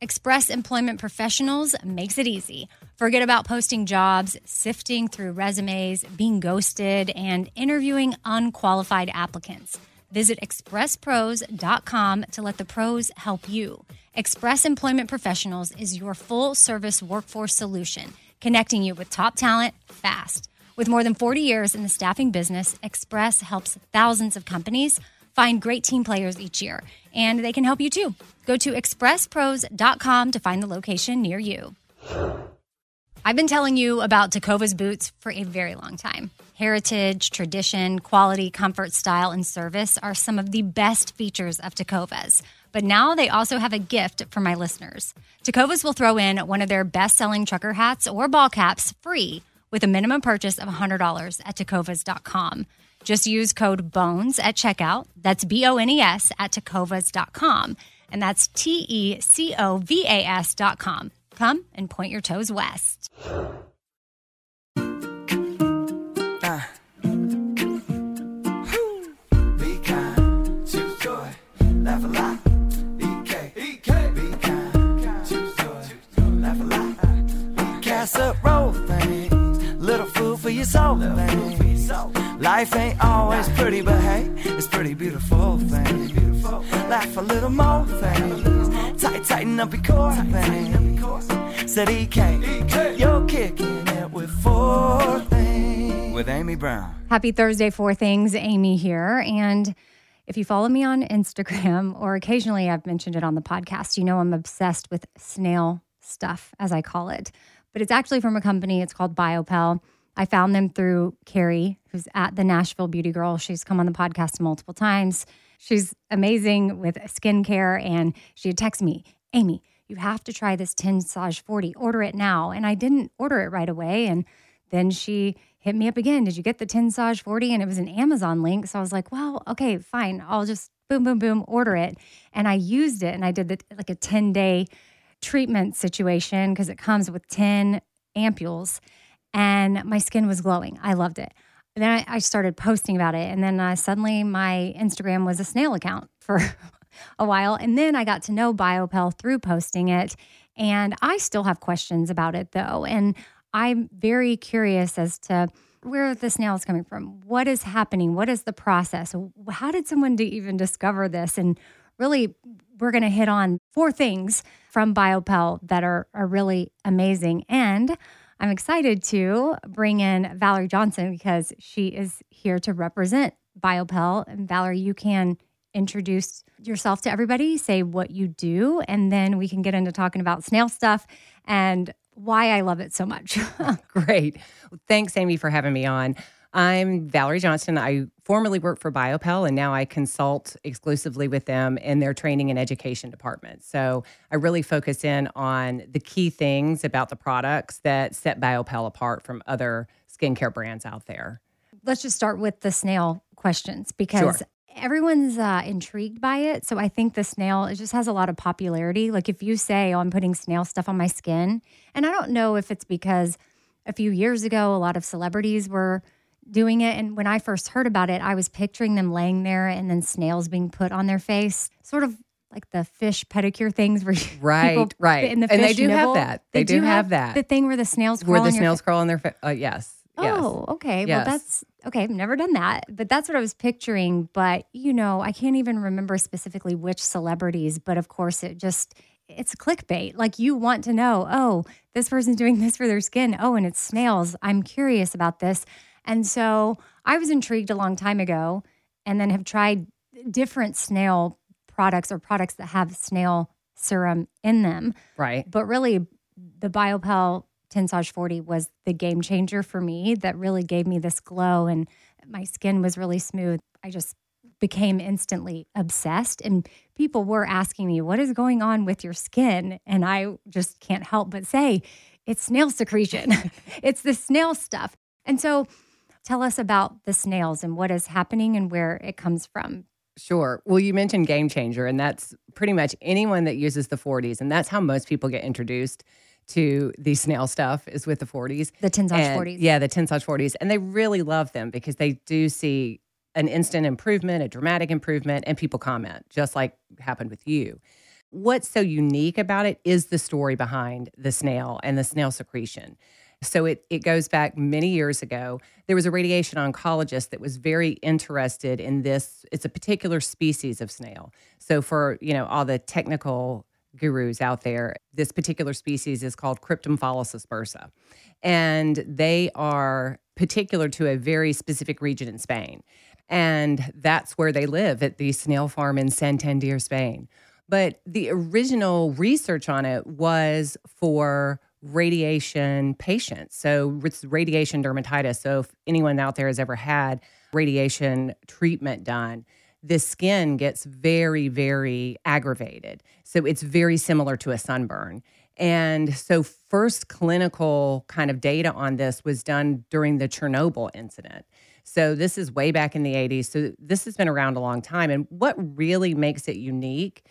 Express Employment Professionals makes it easy. Forget about posting jobs, sifting through resumes, being ghosted, and interviewing unqualified applicants. Visit expresspros.com to let the pros help you. Express Employment Professionals is your full service workforce solution, connecting you with top talent fast. With more than 40 years in the staffing business, Express helps thousands of companies find great team players each year, and they can help you too. Go to expresspros.com to find the location near you. I've been telling you about Tecovas boots for a very long time. Heritage, tradition, quality, comfort, style, and service are some of the best features of Tecovas. But now they also have a gift for my listeners. Tecovas will throw in one of their best selling trucker hats or ball caps free with a minimum purchase of $100 at tecovas.com. Just use code BONES at checkout. That's B O N E S at tecovas.com. And that's T E C O V A S.com. Come and point your toes west. Uh. Be kind, choose joy, laugh a lot. A roll things, little food for your soul things. Life ain't always pretty, but hey, it's pretty beautiful things. Laugh a little more things, tight, tighten up your core things. Said EK, you're kicking it with four things with Amy Brown. Happy Thursday, Four Things. Amy here. And if you follow me on Instagram, or occasionally I've mentioned it on the podcast, you know I'm obsessed with snail stuff, as I call it. But it's actually from a company, it's called Biopelle. I found them through Keri, who's at the Nashville Beauty Girl. She's come on the podcast multiple times. She's amazing with skincare. And she had texted me, Amy, you have to try this Tensage 40. Order it now. And I didn't order it right away. And then she hit me up again. Did you get the Tensage 40? And it was an Amazon link. So I was like, well, okay, fine. I'll just boom, boom, boom, order it. And I used it and I did the, like a 10 day treatment situation because it comes with 10 ampules and my skin was glowing. I loved it. then I, I started posting about it. And then uh, suddenly my Instagram was a snail account for a while. And then I got to know Biopelle through posting it. And I still have questions about it though. And I'm very curious as to where the snail is coming from. What is happening? What is the process? How did someone even discover this? And really, we're going to hit on four things from Biopelle that are, are really amazing. And I'm excited to bring in Valerie Johnston because she is here to represent Biopelle. And Valerie, you can introduce yourself to everybody, say what you do, and then we can get into talking about snail stuff and why I love it so much. Great. Thanks, Amy, for having me on. I'm Valerie Johnston. I formerly worked for Biopelle and now I consult exclusively with them in their training and education department. So I really focus in on the key things about the products that set Biopelle apart from other skincare brands out there. Let's just start with the snail questions because Sure. everyone's uh, intrigued by it. So I think the snail it just has a lot of popularity. Like if you say, "Oh, I'm putting snail stuff on my skin," and I don't know if it's because a few years ago a lot of celebrities were doing it, and when I first heard about it, I was picturing them laying there and then snails being put on their face, sort of like the fish pedicure things where Right, right. in the And they do have that. They do have that. The thing where the snails Where crawl the snails crawl on their fa- uh, yes. yes. Oh, okay. Yes. Well, that's okay. I've never done that, but that's what I was picturing. But, you know, I can't even remember specifically which celebrities, but of course, it just, it's clickbait. Like you want to know, oh, this person's doing this for their skin. Oh, and it's snails. I'm curious about this. And so I was intrigued a long time ago and then have tried different snail products or products that have snail serum in them. Right. But really, the Biopelle Tensage 40 was the game changer for me that really gave me this glow and my skin was really smooth. I just became instantly obsessed and people were asking me what is going on with your skin and I just can't help but say it's snail secretion. it's the snail stuff. And so tell us about the snails and what is happening and where it comes from. Sure. Well, you mentioned Game Changer, and that's pretty much anyone that uses the 40s. And that's how most people get introduced to the snail stuff is with the 40s. The Tensage 40s. Yeah, the Tensage 40s. And they really love them because they do see an instant improvement, a dramatic improvement, and people comment, just like happened with you. What's so unique about it is the story behind the snail and the snail secretion. So it, it goes back many years ago. There was a radiation oncologist that was very interested in this. It's a particular species of snail. So for, you know, all the technical gurus out there, this particular species is called Cryptomphalus aspersa. And they are particular to a very specific region in Spain. And that's where they live at the snail farm in Santander, Spain. But the original research on it was for radiation patients. So it's radiation dermatitis. So if anyone out there has ever had radiation treatment done, the skin gets very, very aggravated. So it's very similar to a sunburn. And so, first clinical kind of data on this was done during the Chernobyl incident. So, this is way back in the 80s. So, this has been around a long time. And what really makes it unique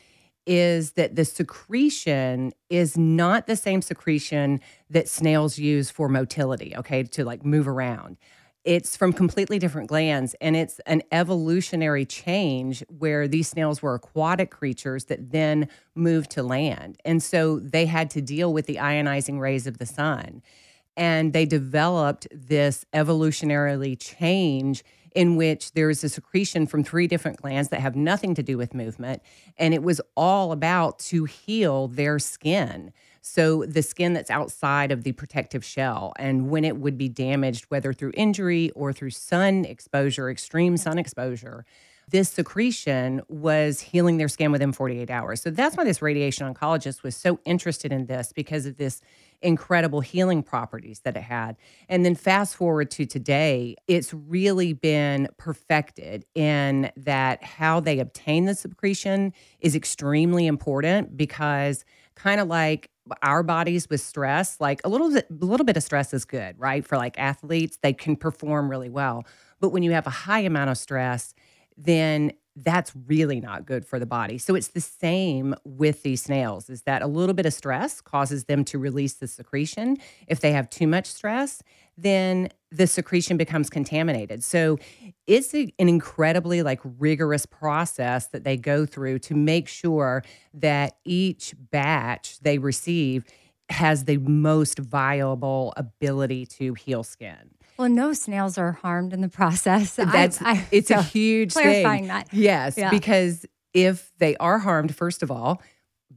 is that the secretion is not the same secretion that snails use for motility, okay, to like move around. It's from completely different glands, and it's an evolutionary change where these snails were aquatic creatures that then moved to land. And so they had to deal with the ionizing rays of the sun. And they developed this evolutionarily change in which there is a secretion from three different glands that have nothing to do with movement. And it was all about to heal their skin. So, the skin that's outside of the protective shell, and when it would be damaged, whether through injury or through sun exposure, extreme sun exposure, this secretion was healing their skin within 48 hours. So, that's why this radiation oncologist was so interested in this because of this incredible healing properties that it had. And then fast forward to today, it's really been perfected in that how they obtain the secretion is extremely important because kind of like our bodies with stress, like a little bit, a little bit of stress is good, right? For like athletes, they can perform really well. But when you have a high amount of stress, then that's really not good for the body. So it's the same with these snails is that a little bit of stress causes them to release the secretion. If they have too much stress, then the secretion becomes contaminated. So it's a, an incredibly like rigorous process that they go through to make sure that each batch they receive has the most viable ability to heal skin. Well, no snails are harmed in the process. That's I- it's a so huge clarifying thing. that. Yes, Yeah. because if they are harmed, first of all,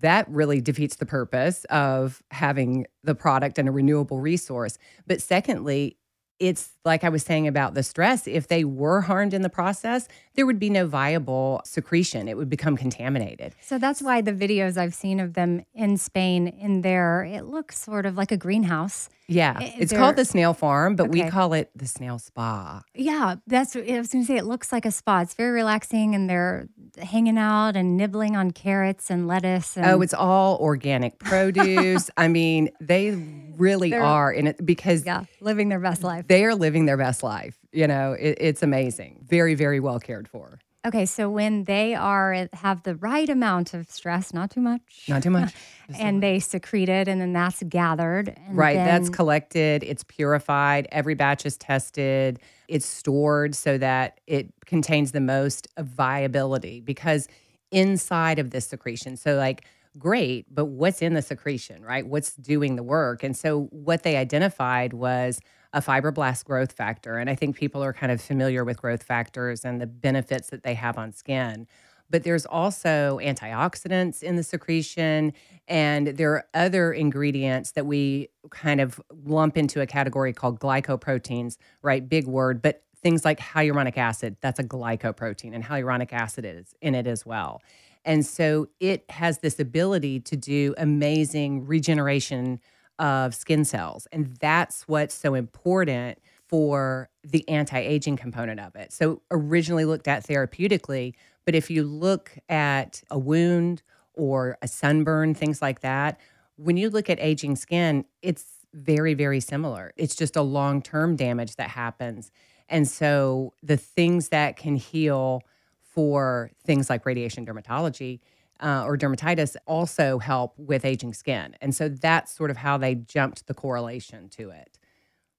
that really defeats the purpose of having the product and a renewable resource. But secondly, it's like I was saying about the stress. If they were harmed in the process, there would be no viable secretion. It would become contaminated. So that's why the videos I've seen of them in Spain, in there, it looks sort of like a greenhouse. Yeah, eh, it's they're- called the snail farm, but we call it the snail spa. Yeah, that's what I was going to say. It looks like a spa. It's very relaxing, and they're hanging out and nibbling on carrots and lettuce. And Oh, it's all organic produce. I mean, they really They're- are in it because yeah, living their best life. they are living their best life. You know, it, it's amazing. Very, very well cared for. Okay, so when they are have the right amount of stress, not too much, Not too much. and they secrete it, and then that's gathered. And right. That's collected, it's purified, every batch is tested, it's stored so that it contains the most viability because inside of this secretion, so like, great, but what's in the secretion, right? What's doing the work? And so what they identified was a fibroblast growth factor. And I think people are kind of familiar with growth factors and the benefits that they have on skin. But there's also antioxidants in the secretion, and there are other ingredients that we kind of lump into a category called glycoproteins, right? Big word, but things like hyaluronic acid, that's a glycoprotein, and hyaluronic acid is in it as well. And so it has this ability to do amazing regeneration of skin cells. And that's what's so important for the anti aging component of it. So, originally looked at therapeutically, but if you look at a wound or a sunburn, things like that, when you look at aging skin, it's very, very similar. It's just a long term damage that happens. And so the things that can heal for things like radiation dermatology uh, or dermatitis also help with aging skin. And so that's sort of how they jumped the correlation to it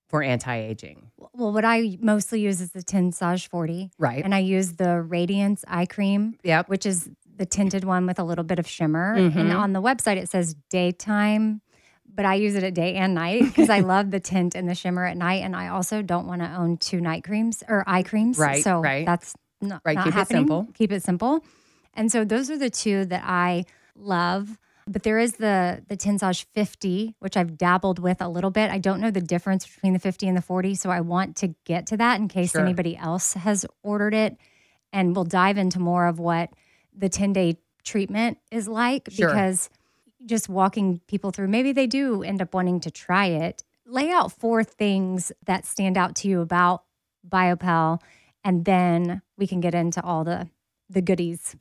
for anti-aging. Well, what I mostly use is the Tensage 40. Right. And I use the Radiance Eye Cream, Yep. which is the tinted one with a little bit of shimmer. Mhm. And on the website, it says daytime, but I use it at day and night because I love the tint and the shimmer at night. And I also don't want to own two night creams or eye creams. Right, So right. that's not, Right, not keep it simple. Keep it simple. And so those are the two that I love. But there is the the Tensage 50, which I've dabbled with a little bit. I don't know the difference between the 50 and the 40, so I want to get to that in case Sure. anybody else has ordered it. And we'll dive into more of what the 10 day treatment is like Sure. because just walking people through, maybe they do end up wanting to try it. Lay out four things that stand out to you about Biopelle, and then we can get into all the the goodies.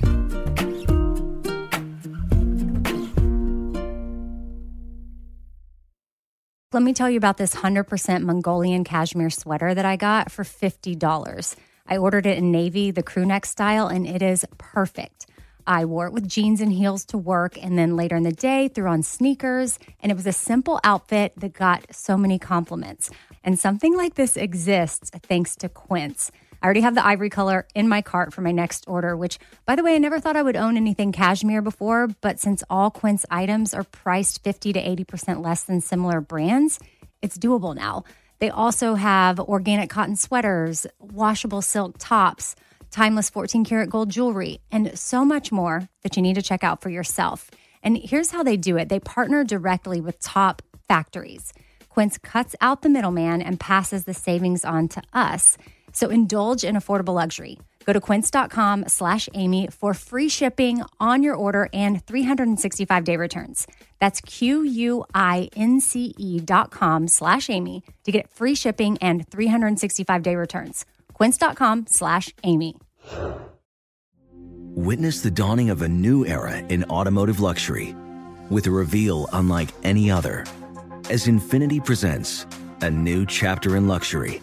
Let me tell you about this 100% Mongolian cashmere sweater that I got for $50. I ordered it in navy, the crew neck style, and it is perfect. I wore it with jeans and heels to work, and then later in the day, threw on sneakers. And it was a simple outfit that got so many compliments. And something like this exists thanks to Quince. I already have the ivory color in my cart for my next order, which, by the way, I never thought I would own anything cashmere before. But since all Quince items are priced 50 to 80% less than similar brands, it's doable now. They also have organic cotton sweaters, washable silk tops, timeless 14 karat gold jewelry, and so much more that you need to check out for yourself. And here's how they do it they partner directly with top factories. Quince cuts out the middleman and passes the savings on to us. So indulge in affordable luxury. Go to quince.com slash Amy for free shipping on your order and 365 day returns. That's Q-U-I-N-C-E dot com slash Amy to get free shipping and 365 day returns. Quince.com slash Amy. Witness the dawning of a new era in automotive luxury with a reveal unlike any other as Infiniti presents a new chapter in luxury,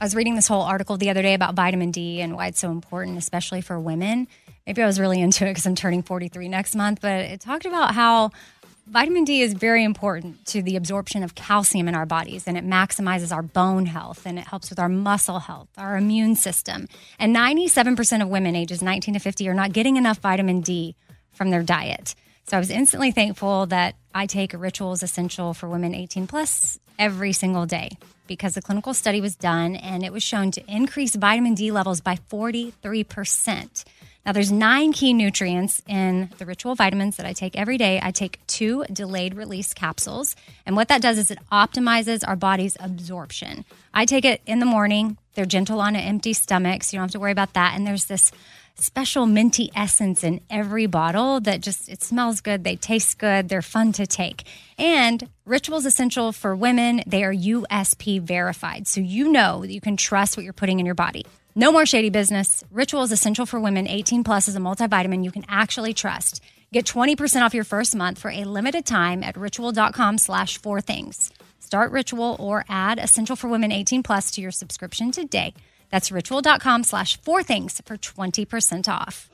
I was reading this whole article the other day about vitamin D and why it's so important, especially for women. Maybe I was really into it because I'm turning 43 next month, but it talked about how vitamin D is very important to the absorption of calcium in our bodies and it maximizes our bone health and it helps with our muscle health, our immune system. And 97% of women ages 19 to 50 are not getting enough vitamin D from their diet. So I was instantly thankful that I take Rituals Essential for Women 18 plus every single day because the clinical study was done and it was shown to increase vitamin D levels by 43%. Now there's nine key nutrients in the Ritual vitamins that I take every day. I take two delayed release capsules and what that does is it optimizes our body's absorption. I take it in the morning. They're gentle on an empty stomach, so you don't have to worry about that and there's this special minty essence in every bottle that just it smells good they taste good they're fun to take. And rituals essential for women they are usp verified. So you know that you can trust what you're putting in your body. No more shady business. Rituals essential for women 18 plus is a multivitamin you can actually trust. Get 20% off your first month for a limited time at ritual.com slash four things. Start ritual or add essential for women 18 plus to your subscription today that's ritual.com slash four things for 20% off.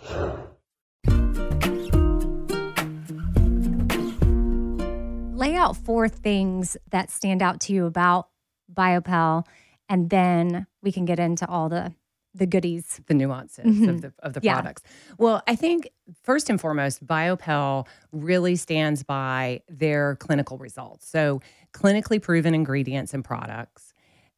Lay out four things that stand out to you about Biopelle, and then we can get into all the the goodies. the nuances Mhm. of the of the Yeah. products. Well, I think first and foremost, Biopelle really stands by their clinical results. So clinically proven ingredients and products.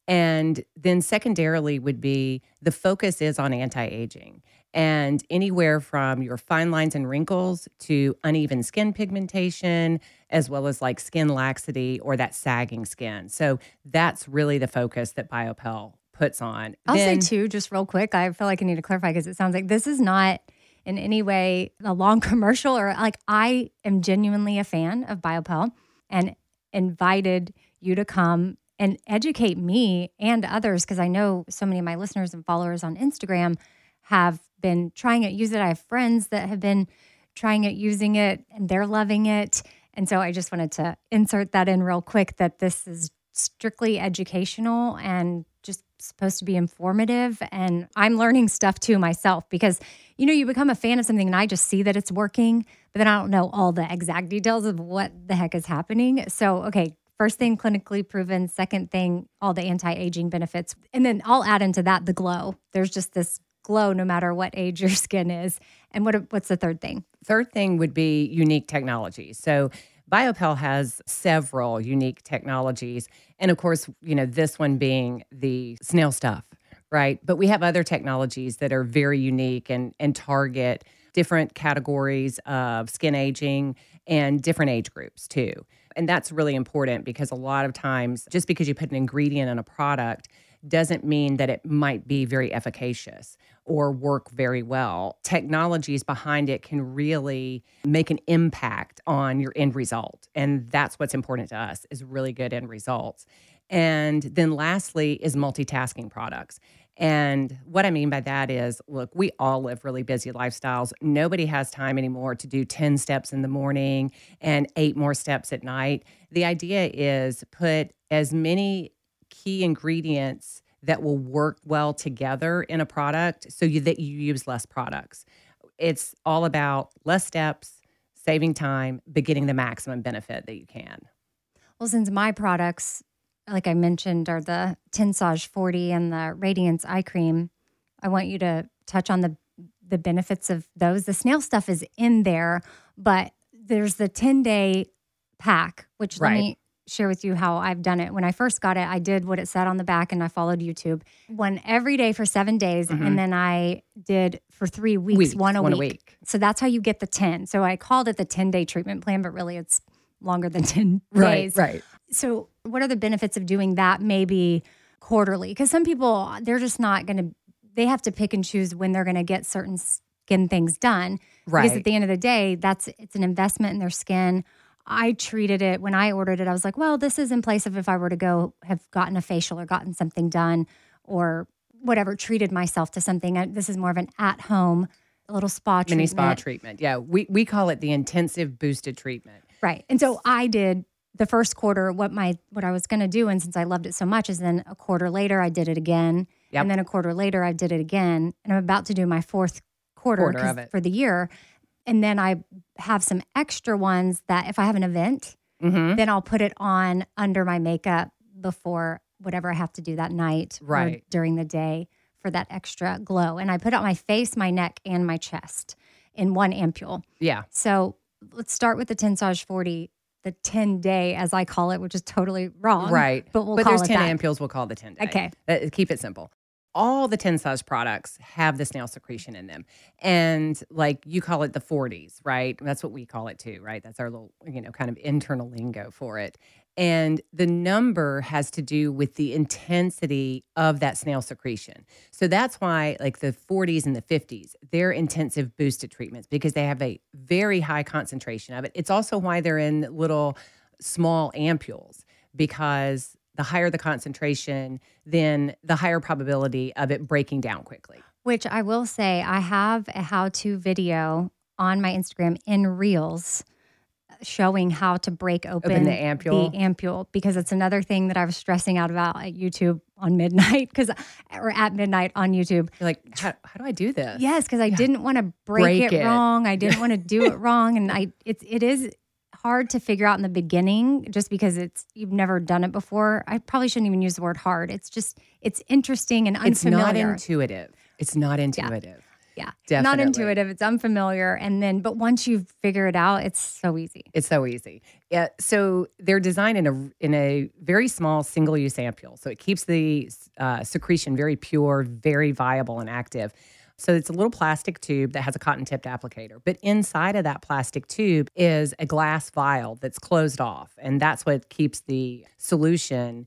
And then secondarily would be the focus is on anti-aging and anywhere from your fine lines and wrinkles to uneven skin pigmentation as well as like skin laxity or that sagging skin. So that's really the focus that Biopelle puts on. I'll Then- say too, just real quick. I feel like I need to clarify because it sounds like this is not in any way a long commercial or like I am genuinely a fan of Biopelle and invited you to come and educate me and others because I know so many of my listeners and followers on Instagram have been trying it, use it. I have friends that have been trying it, using it, and they're loving it. And so I just wanted to insert that in real quick that this is strictly educational and just supposed to be informative. And I'm learning stuff too myself because, you know, you become a fan of something and I just see that it's working, but then I don't know all the exact details of what the heck is happening. So, okay, first thing, clinically proven. Second thing, all the anti aging benefits. And then I'll add into that the glow. There's just this glow no matter what age your skin is. And what what's the third thing? Third thing would be unique technology. So Biopelle has several unique technologies. And of course, you know, this one being the snail stuff, right? But we have other technologies that are very unique and, and target different categories of skin aging and different age groups too. And that's really important because a lot of times, just because you put an ingredient in a product doesn't mean that it might be very efficacious or work very well. Technologies behind it can really make an impact on your end result. And that's what's important to us is really good end results. And then lastly is multitasking products. And what I mean by that is, look, we all live really busy lifestyles. Nobody has time anymore to do 10 steps in the morning and eight more steps at night. The idea is put as many key ingredients that will work well together in a product so you, that you use less products. It's all about less steps, saving time, but getting the maximum benefit that you can. Well, since my products, like I mentioned, are the Tensage 40 and the Radiance Eye Cream, I want you to touch on the the benefits of those. The snail stuff is in there, but there's the 10 day pack, which let me share with you how I've done it. When I first got it, I did what it said on the back and I followed YouTube. One every day for seven days. And mm-hmm. then I did for three weeks, Weeks, one, a, one a week. week. So that's how you get the 10. So I called it the 10 day treatment plan, but really it's longer than 10 days. Right, right. So, what are the benefits of doing that maybe quarterly? Because some people, they're just not going to, they have to pick and choose when they're going to get certain skin things done. Right. Because at the end of the day, that's, it's an investment in their skin. I treated it when I ordered it, I was like, well, this is in place of if I were to go have gotten a facial or gotten something done or whatever, treated myself to something. I- This is more of an at home, a little spa Mini treatment. spa treatment. Yeah. We, we call it the intensive boosted treatment. Right. And so I did the first quarter what my what I was going to do and since I loved it so much is then a quarter later I did it again Yep. and then a quarter later I did it again and I'm about to do my fourth quarter, Quarter 'cause- of it. for the year and then I have some extra ones that if I have an event Mm-hmm. then I'll put it on under my makeup before whatever I have to do that night or Right. during the day for that extra glow and I put it on my face, my neck and my chest in one ampule. Yeah. So let's start with the Tensage 40, the 10 day, as I call it, which is totally wrong. Right. But we'll call it. but there's 10 that. ampules, we'll call the 10 day. Okay. That- keep it simple. All the Tensage products have the snail secretion in them. And like you call it the 40s, right? That's what we call it too, right? That's our little, you know, kind of internal lingo for it. And the number has to do with the intensity of that snail secretion. So that's why, like the 40s and the 50s, they're intensive boosted treatments because they have a very high concentration of it. It's also why they're in little small ampules because the higher the concentration, then the higher probability of it breaking down quickly. Which I will say, I have a how to video on my Instagram in Reels showing how to break open, the ampule? the ampule, because it's another thing that I was stressing out about at YouTube on midnight because or at midnight on YouTube. You're like, how, how do I do this? Yes, because I didn't want to break, Break it, it. wrong. I didn't want to do it wrong, and I it's it is hard to figure out in the beginning just because it's you've never done it before. I probably shouldn't even use the word hard. It's just it's interesting and unfamiliar. It's not intuitive. It's not intuitive. Yeah. Not Definitely. intuitive. It's unfamiliar. And then, but once you figure it out, it's so easy. It's so easy. Yeah. So they're designed in a in a very small single use ampule, so it keeps the uh, secretion very pure, very viable and active. So it's a little plastic tube that has a cotton tipped applicator, but inside of that plastic tube is a glass vial that's closed off, and that's what keeps the solution,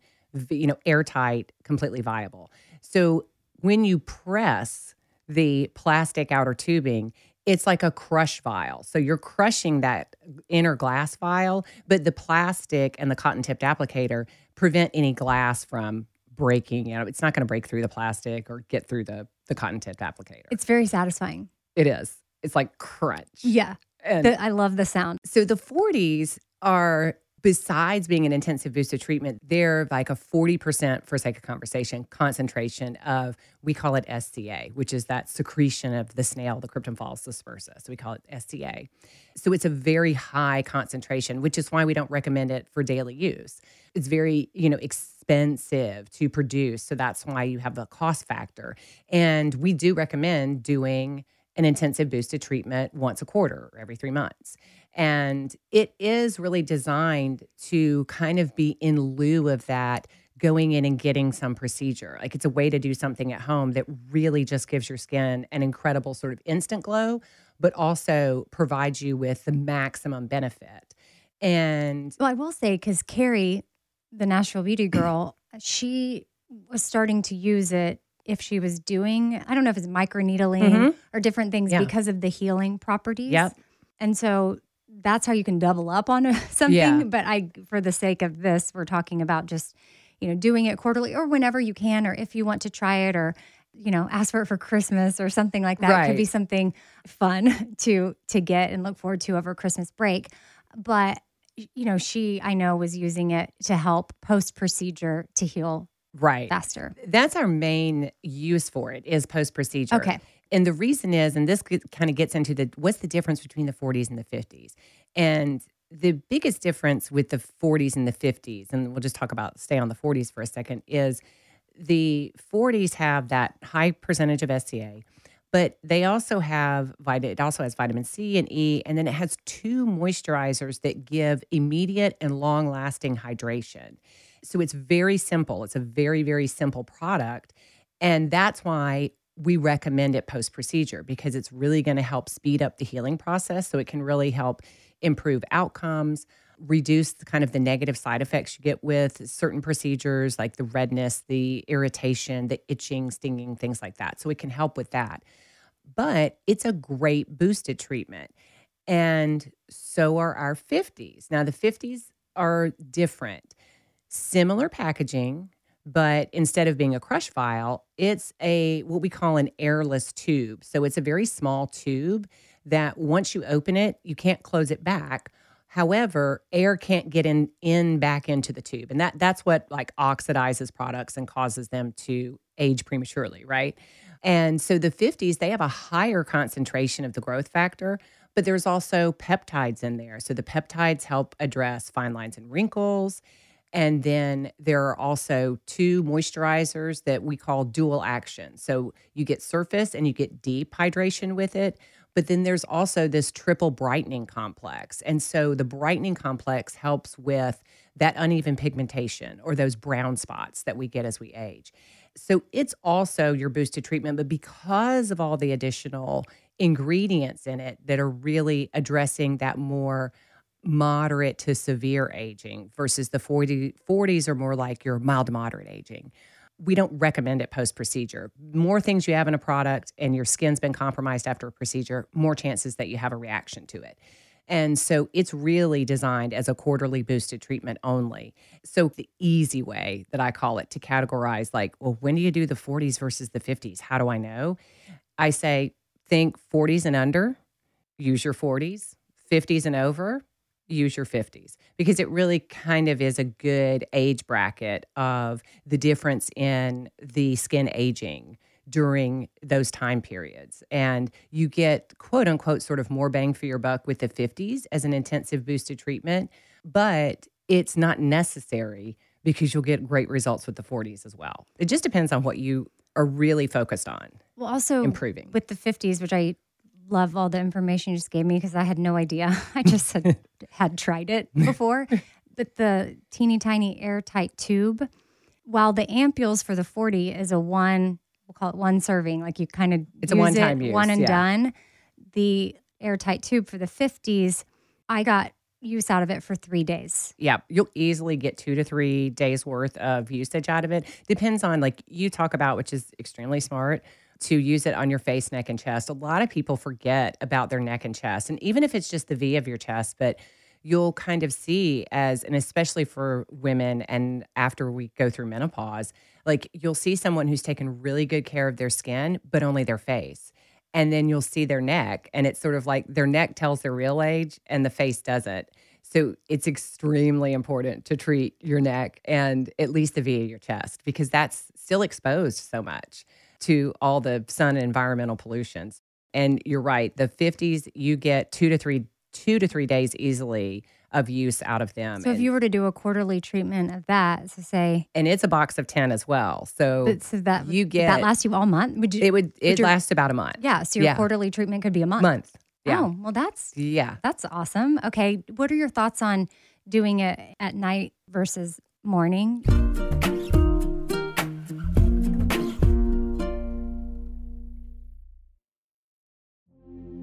you know, airtight, completely viable. So when you press the plastic outer tubing, it's like a crush vial. So you're crushing that inner glass vial, but the plastic and the cotton tipped applicator prevent any glass from breaking. You know, it's not going to break through the plastic or get through the the cotton tipped applicator. It's very satisfying. it is. It's like crunch. Yeah. And The- I love the sound. so the 40s are besides being an intensive boosted treatment, they're like a 40% for sake of conversation concentration of we call it SCA, which is that secretion of the snail, the Cryptomphalus dispersa. So we call it SCA. So it's a very high concentration, which is why we don't recommend it for daily use. It's very, you know, expensive to produce. So that's why you have the cost factor. And we do recommend doing an intensive boosted treatment once a quarter or every three months. And it is really designed to kind of be in lieu of that going in and getting some procedure. Like it's a way to do something at home that really just gives your skin an incredible sort of instant glow, but also provides you with the maximum benefit. And Well, I will say, because Keri, the Nashville Beauty girl, she was starting to use it if she was doing, I don't know if it's microneedling Mhm. or different things Yeah. because of the healing properties. Yep. And so that's how you can double up on something. Yeah. But I, for the sake of this, we're talking about just, you know, doing it quarterly or whenever you can, or if you want to try it or, you know, ask for it for Christmas or something like that. It could be something fun to to get and look forward to over Christmas break. But you know, she I know was using it to help post procedure to heal right. faster. That's our main use for it is post procedure. Okay. And the reason is, and this kind of gets into the what's the difference between the 40s and the 50s. And the biggest difference with the 40s and the 50s, and we'll just talk about stay on the 40s for a second, is the 40s have that high percentage of SCA, but they also have vitamin. It also has vitamin C and E, and then it has two moisturizers that give immediate and long lasting hydration. So it's very simple. It's a very very simple product, and that's why we recommend it post procedure because it's really going to help speed up the healing process. So it can really help improve outcomes, reduce the kind of the negative side effects you get with certain procedures like the redness, the irritation, the itching, stinging, things like that. So it can help with that. But it's a great boosted treatment. And so are our 50s. Now, the 50s are different, similar packaging, but instead of being a crush vial, it's a what we call an airless tube. So it's a very small tube that once you open it, you can't close it back. However, air can't get in in back into the tube. And that that's what like oxidizes products and causes them to age prematurely, right? And so the 50s, they have a higher concentration of the growth factor, but there's also peptides in there. So the peptides help address fine lines and wrinkles. And then there are also two moisturizers that we call dual action. So you get surface and you get deep hydration with it. But then there's also this triple brightening complex. And so the brightening complex helps with that uneven pigmentation or those brown spots that we get as we age. So it's also your boosted treatment, but because of all the additional ingredients in it that are really addressing that more moderate to severe aging versus the 40, 40s are more like your mild to moderate aging. We don't recommend it post procedure. More things you have in a product and your skin's been compromised after a procedure, more chances that you have a reaction to it. And so it's really designed as a quarterly boosted treatment only. So the easy way that I call it to categorize like, well, when do you do the 40s versus the 50s? How do I know? I say think 40s and under, use your 40s, 50s and over, use your 50s because it really kind of is a good age bracket of the difference in the skin aging during those time periods. And you get quote unquote sort of more bang for your buck with the 50s as an intensive boosted treatment, but it's not necessary because you'll get great results with the 40s as well. It just depends on what you are really focused on Well, also improving. with the 50s, which I love all the information you just gave me because I had no idea. I just had, had tried it before. But the teeny tiny airtight tube, while the ampules for the 40 is a one, we'll call it one serving, like you kind of It's a one-time use, one and yeah. done. The airtight tube for the 50s, I got use out of it for three days. Yeah, you'll easily get two to three days worth of usage out of it. Depends on, like you talk about, which is extremely smart to use it on your face, neck, and chest. A lot of people forget about their neck and chest. And even if it's just the V of your chest, but you'll kind of see as, and especially for women and after we go through menopause, like you'll see someone who's taken really good care of their skin, but only their face. And then you'll see their neck, and it's sort of like their neck tells their real age and the face doesn't. So it's extremely important to treat your neck and at least the V of your chest because that's still exposed so much to all the sun and environmental pollutions. And you're right, the 50s you get 2 to 3 2 to 3 days easily of use out of them. So if and, you were to do a quarterly treatment of that, so say, and it's a box of 10 as well. So so that you get that lasts you all month? Would you? it would it your- lasts about a month. yeah. So your yeah. quarterly treatment could be a month. Month. Yeah. Oh, well, that's Yeah. that's awesome. Okay, what are your thoughts on doing it at night versus morning?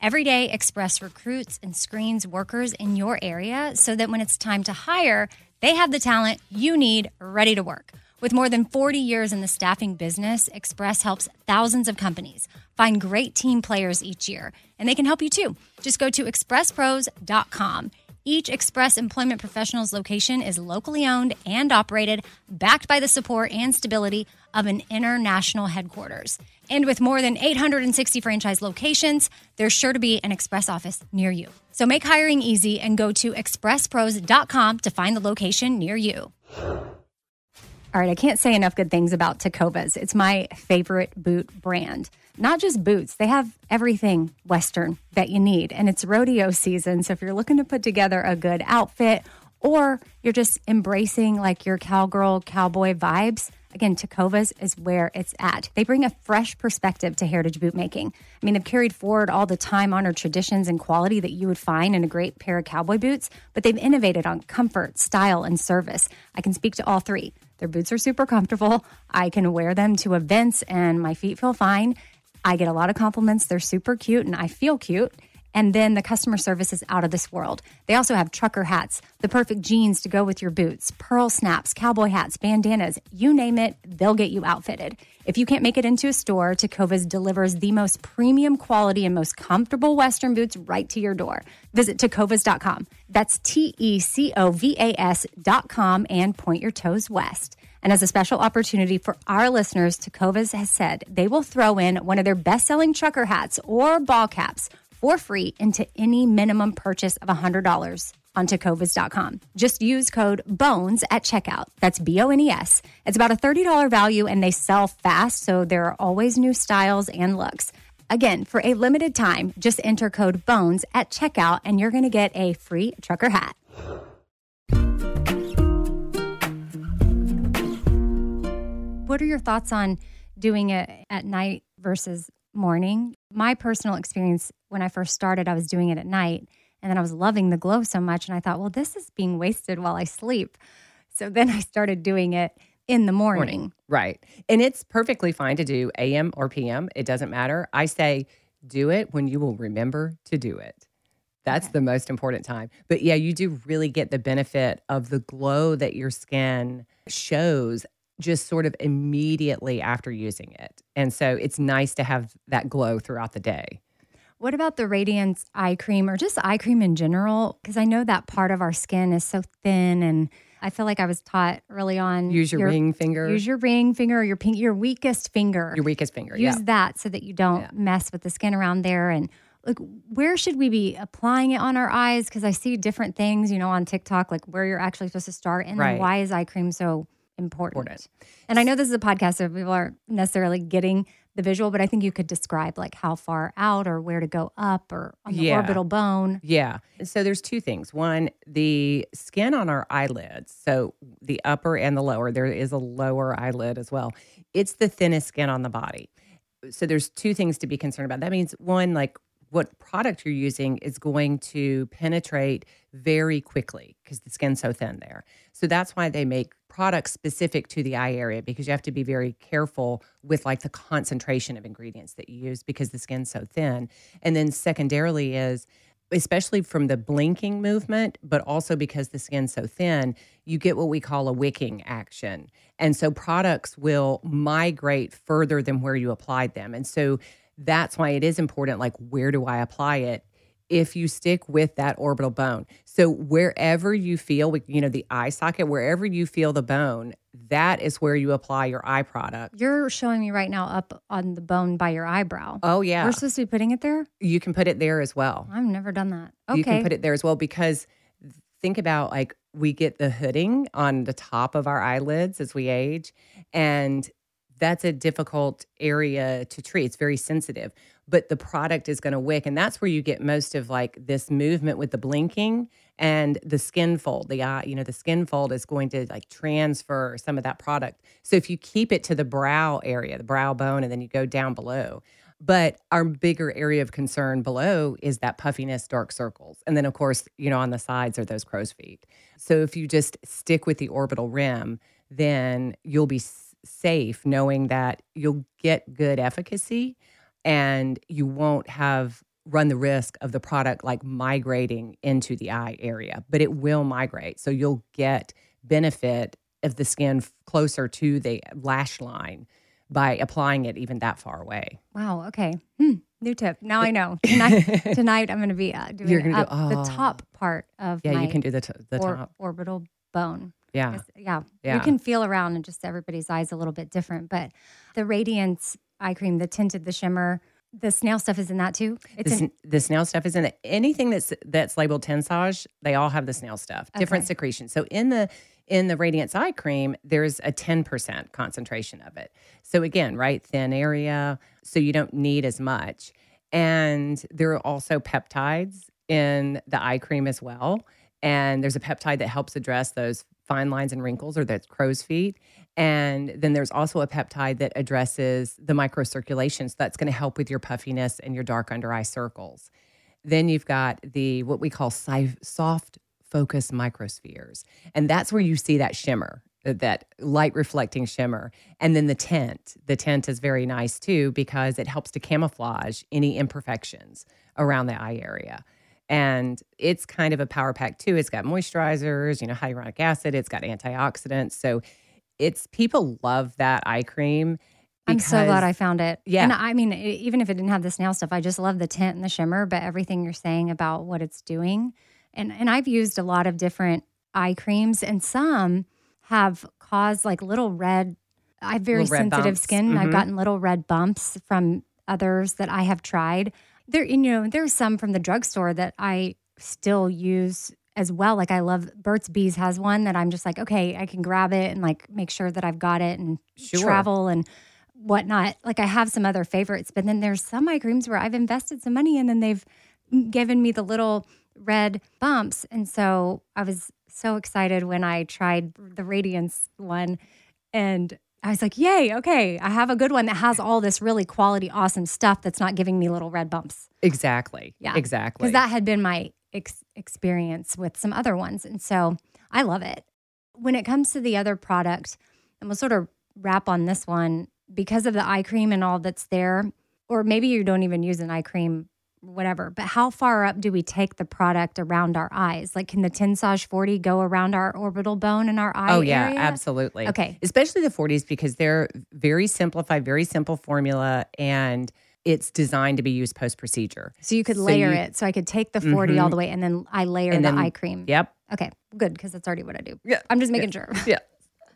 Every day, Express recruits and screens workers in your area so that when it's time to hire, they have the talent you need ready to work. With more than 40 years in the staffing business, Express helps thousands of companies find great team players each year, and they can help you too. Just go to expresspros.com. Each Express Employment Professionals location is locally owned and operated, backed by the support and stability of an international headquarters. And with more than 860 franchise locations, there's sure to be an Express office near you. So make hiring easy and go to expresspros.com to find the location near you. All right, I can't say enough good things about Tecovas. It's my favorite boot brand. Not just boots, they have everything Western that you need. And it's rodeo season. So if you're looking to put together a good outfit or you're just embracing like your cowgirl, cowboy vibes, again, Tecovas is where it's at. They bring a fresh perspective to heritage boot making. I mean, they've carried forward all the time honored traditions and quality that you would find in a great pair of cowboy boots, but they've innovated on comfort, style, and service. I can speak to all three. Their boots are super comfortable. I can wear them to events and my feet feel fine. I get a lot of compliments. They're super cute and I feel cute. And then the customer service is out of this world. They also have trucker hats, the perfect jeans to go with your boots, pearl snaps, cowboy hats, bandanas, you name it, they'll get you outfitted. If you can't make it into a store, Tecovas delivers the most premium quality and most comfortable Western boots right to your door. Visit tecovas.com. That's T E C O V A S.com and point your toes west. And as a special opportunity for our listeners, Tecovas has said they will throw in one of their best selling trucker hats or ball caps for free into any minimum purchase of $100 on tecovas.com. Just use code BONES at checkout. That's B O N E S. It's about a $30 value and they sell fast, so there are always new styles and looks. Again, for a limited time, just enter code BONES at checkout and you're going to get a free trucker hat. What are your thoughts on doing it at night versus morning? My personal experience when I first started, I was doing it at night and then I was loving the glow so much. And I thought, well, this is being wasted while I sleep. So then I started doing it in the morning. Morning. Right. And it's perfectly fine to do AM or PM. It doesn't matter. I say do it when you will remember to do it. That's Okay. the most important time. But yeah, you do really get the benefit of the glow that your skin shows just sort of immediately after using it. And so it's nice to have that glow throughout the day. What about the Radiance eye cream or just eye cream in general? Because I know that part of our skin is so thin, and I feel like I was taught early on Use your, ring finger, use your ring finger or your pink, your weakest finger. your weakest finger. use yeah. that so that you don't Yeah. mess with the skin around there and like where should we be applying it on our eyes because i see different things you know on tiktok like where you're actually supposed to start and Right. why is eye cream so important? Important. and i know this is a podcast so people aren't necessarily getting the visual but i think you could describe like how far out or where to go up or on the Yeah. orbital bone Yeah. So there's two things. One, the skin on our eyelids, so the upper and the lower, there is a lower eyelid as well. It's the thinnest skin on the body. So there's two things to be concerned about. That means one, like what product you're using is going to penetrate very quickly because the skin's so thin there. So that's why they make products specific to the eye area because you have to be very careful with like the concentration of ingredients that you use because the skin's so thin. And then secondarily is especially from the blinking movement, but also because the skin's so thin, you get what we call a wicking action. And so products will migrate further than where you applied them. And so that's why it is important like, where do I apply it? If you stick with that orbital bone. So wherever you feel, you know, the eye socket, wherever you feel the bone, that is where you apply your eye product. you're showing me right now up on the bone by your eyebrow Oh, yeah. we're supposed to be putting it there You can put it there as well. i've never done that okay you can put it there as well because think about like we get the hooding on the top of our eyelids as we age and that's a difficult area to treat it's very sensitive but the product is going to wick and that's where you get most of like this movement with the blinking and the skin fold the eye you know the skin fold is going to like transfer some of that product so if you keep it to the brow area the brow bone and then you go down below but our bigger area of concern below is that puffiness, dark circles. And then, of course, you know, on the sides are those crow's feet. So if you just stick with the orbital rim, then you'll be safe knowing that you'll get good efficacy and you won't have run the risk of the product like migrating into the eye area, but it will migrate. So you'll get benefit of the skin closer to the lash line by applying it even that far away. Wow. Okay. Hmm. New tip. Now I know. Tonight, tonight I'm going to be uh, doing You're gonna do- up the oh. top part of Yeah, you can do the t- the or- top. orbital bone. Yeah. yeah. Yeah. You can feel around and just everybody's eyes a little bit different. But the Radiance eye cream, the tinted, the shimmer, the snail stuff is in that too. It's The, in, the snail stuff is in it. Anything that's that's labeled Tensage, they all have the snail stuff. Different Okay. secretions. So in the in the Radiance Eye Cream, there's a 10% concentration of it. So again, right, thin area, so you don't need as much. And there are also peptides in the eye cream as well. And there's a peptide that helps address those fine lines and wrinkles or that's crow's feet. And then there's also a peptide that addresses the microcirculation. So that's going to help with your puffiness and your dark under eye circles. Then you've got the what we call soft focus microspheres. And that's where you see that shimmer, uh, that light reflecting shimmer. And then the tint. The tint is very nice too because it helps to camouflage any imperfections around the eye area. And it's kind of a power pack too. It's got moisturizers, you know, hyaluronic acid, it's got antioxidants. So it's people love that eye cream. I'm so glad I found it. Yeah. And I mean, even if it didn't have the snail stuff, I just love the tint and the shimmer, but everything you're saying about what it's doing. And and I've used a lot of different eye creams and some have caused like little red I have very sensitive bumps. skin. and I've mm-hmm. gotten little red bumps from others that I have tried. There, you know, there's some from the drugstore that I still use as well. Like I love Burt's Bees has one that I'm just like, okay, I can grab it and like make sure that I've got it and Sure. travel and whatnot. Like I have some other favorites, but then there's some eye creams where I've invested some money and then they've given me the little red bumps. And so I was so excited when I tried the Radiance one and I was like, yay, okay, I have a good one that has all this really quality, awesome stuff that's not giving me little red bumps. Exactly. Yeah. Exactly. Because that had been my ex- experience with some other ones. And so I love it. When it comes to the other product, and we'll sort of wrap on this one because of the eye cream and all that's there, or maybe you don't even use an eye cream, whatever, but how far up do we take the product around our eyes? Like, can the Tensage 40 go around our orbital bone in our eye? Oh yeah, area? absolutely. Okay. Especially the 40s because they're very simplified, very simple formula and it's designed to be used post procedure. So you could So layer you- it. So I could take the 40 all Mhm. the way and then I layer And the then- eye cream. Yep. Okay, good, because that's already what I do. Yeah. I'm just making sure. Yeah.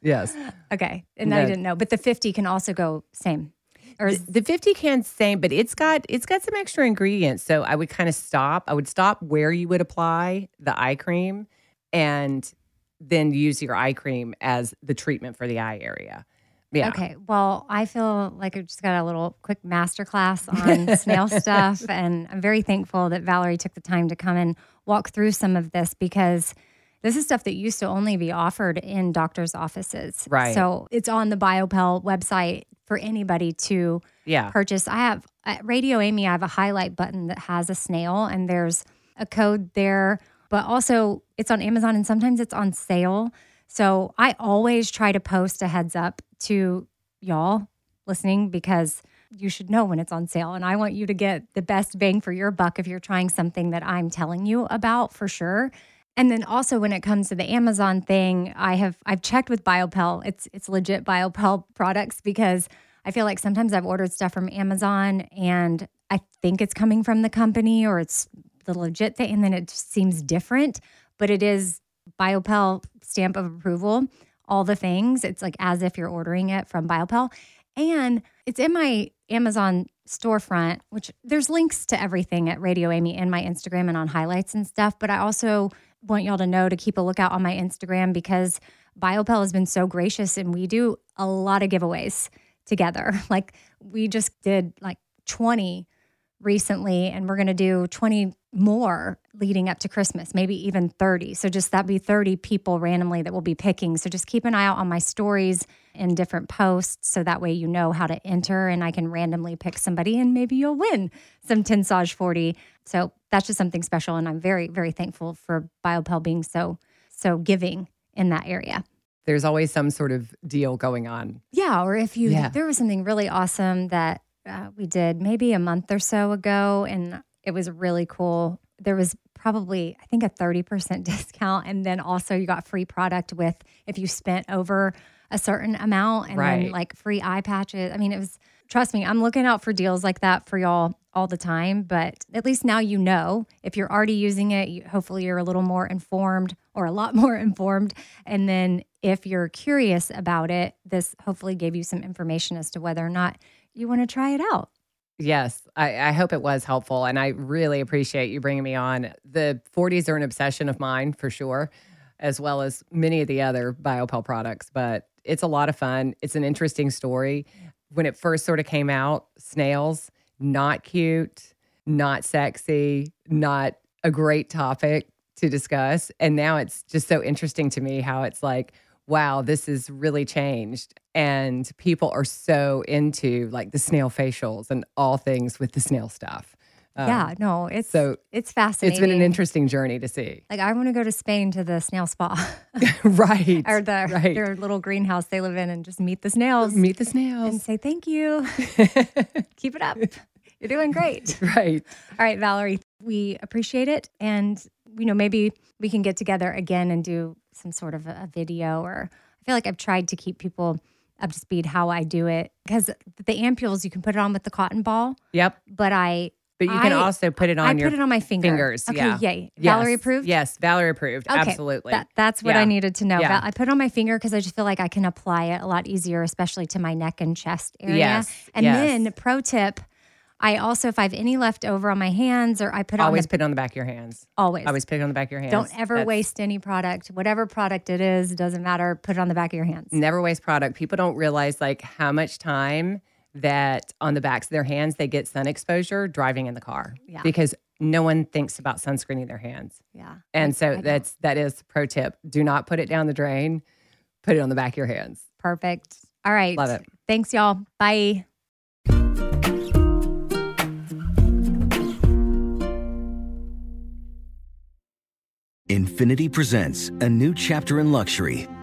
Yes. Okay. And I didn't know. But the 50 can also go same. Or The 50 can same, but it's got it's got some extra ingredients. So I would kind of stop. I would stop where you would apply the eye cream and then use your eye cream as the treatment for the eye area. Yeah. Okay. Well, I feel like I just got a little quick masterclass on snail stuff. And I'm very thankful that Valerie took the time to come and walk through some of this because this is stuff that used to only be offered in doctors' offices. Right. So it's on the Biopelle website for anybody to Yeah. purchase. I have at Radio Amy, I have a highlight button that has a snail and there's a code there, but also it's on Amazon and sometimes it's on sale. So I always try to post a heads up to y'all listening because you should know when it's on sale. And I want you to get the best bang for your buck if you're trying something that I'm telling you about for sure. And then also when it comes to the Amazon thing, I have I've checked with Biopelle. It's it's legit Biopelle products because I feel like sometimes I've ordered stuff from Amazon and I think it's coming from the company or it's the legit thing and then it seems different, but it is Biopelle stamp of approval, all the things. It's like as if you're ordering it from Biopelle. And it's in my Amazon storefront, which there's links to everything at Radio Amy and my Instagram and on highlights and stuff. But I also want y'all to know to keep a lookout on my Instagram because Biopelle has been so gracious and we do a lot of giveaways together. Like we just did like 20 recently and we're going to do 20 more leading up to Christmas, maybe even 30. So just that'd be 30 people randomly that we'll be picking. So just keep an eye out on my stories and different posts so that way you know how to enter and I can randomly pick somebody and maybe you'll win some Tensage 40. So that's just something special and I'm very very thankful for Biopelle being so so giving in that area. There's always some sort of deal going on. Yeah, or if you Yeah. there was something really awesome that uh, we did maybe a month or so ago, and it was really cool. There was probably I think a thirty percent discount, and then also you got free product with if you spent over a certain amount, and then like free eye patches. I mean, it was. Trust me, I'm looking out for deals like that for y'all all the time. But at least now you know if you're already using it, you, hopefully you're a little more informed or a lot more informed. And then if you're curious about it, this hopefully gave you some information as to whether or not you want to try it out. Yes, I, I hope it was helpful. And I really appreciate you bringing me on. The 40s are an obsession of mine for sure, as well as many of the other Biopelle products. But it's a lot of fun. It's an interesting story. When it first sort of came out, snails, not cute, not sexy, not a great topic to discuss. And now it's just so interesting to me how it's like, wow, this has really changed. And people are so into like the snail facials and all things with the snail stuff. Um, yeah, no, it's so it's fascinating. it's been an interesting journey to see. Like I want to go to Spain to the snail spa right. or the right. their little greenhouse they live in and just meet the snails Meet the snails, and say thank you. Keep it up. You're doing great. right. All right, Valerie, we appreciate it. And, you know, maybe we can get together again and do some sort of a, a video or I feel like I've tried to keep people up to speed how I do it because the ampules, you can put it on with the cotton ball, Yep. but I, But you can I- also put it on I your put it on my finger. fingers. Okay, yeah. yay. Yes. Valerie approved? Yes, Valerie approved. Okay, Absolutely. That, that's what Yeah. I needed to know. Yeah. I put it on my finger because I just feel like I can apply it a lot easier, especially to my neck and chest area. Yes, And yes. then, pro tip, I also, if I have any left over on my hands or I put it always on the, put it on the back of your hands. always. Always put it on the back of your hands. Don't ever That's- waste any product. Whatever product it is, doesn't matter. Put it on the back of your hands. Never waste product. People don't realize like how much time that on the backs of their hands they get sun exposure driving in the car. Yeah. Because no one thinks about sunscreening their hands. Yeah. And I- so I that's that is pro tip. Do not put it down the drain. Put it on the back of your hands. perfect. All right. Love it. Thanks, y'all. Bye. Infiniti presents a new chapter in luxury,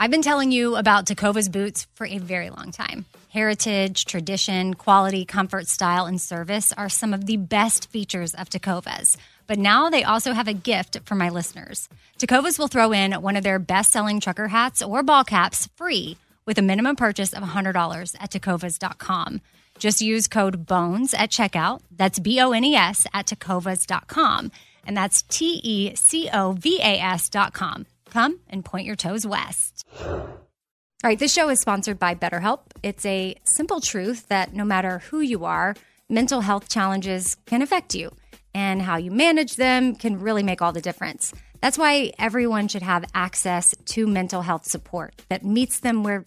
I've been telling you about Tecovas boots for a very long time. Heritage, tradition, quality, comfort, style, and service are some of the best features of Tecovas. But now they also have a gift for my listeners. Tecovas will throw in one of their best selling trucker hats or ball caps free with a minimum purchase of $100 at tecovas.com. Just use code BONES at checkout. That's B O N E S at tecovas.com. And that's T E C O V A S dot com. Come and point your toes west. All right, this show is sponsored by BetterHelp. It's a simple truth that no matter who you are, mental health challenges can affect you, and how you manage them can really make all the difference. That's why everyone should have access to mental health support that meets them where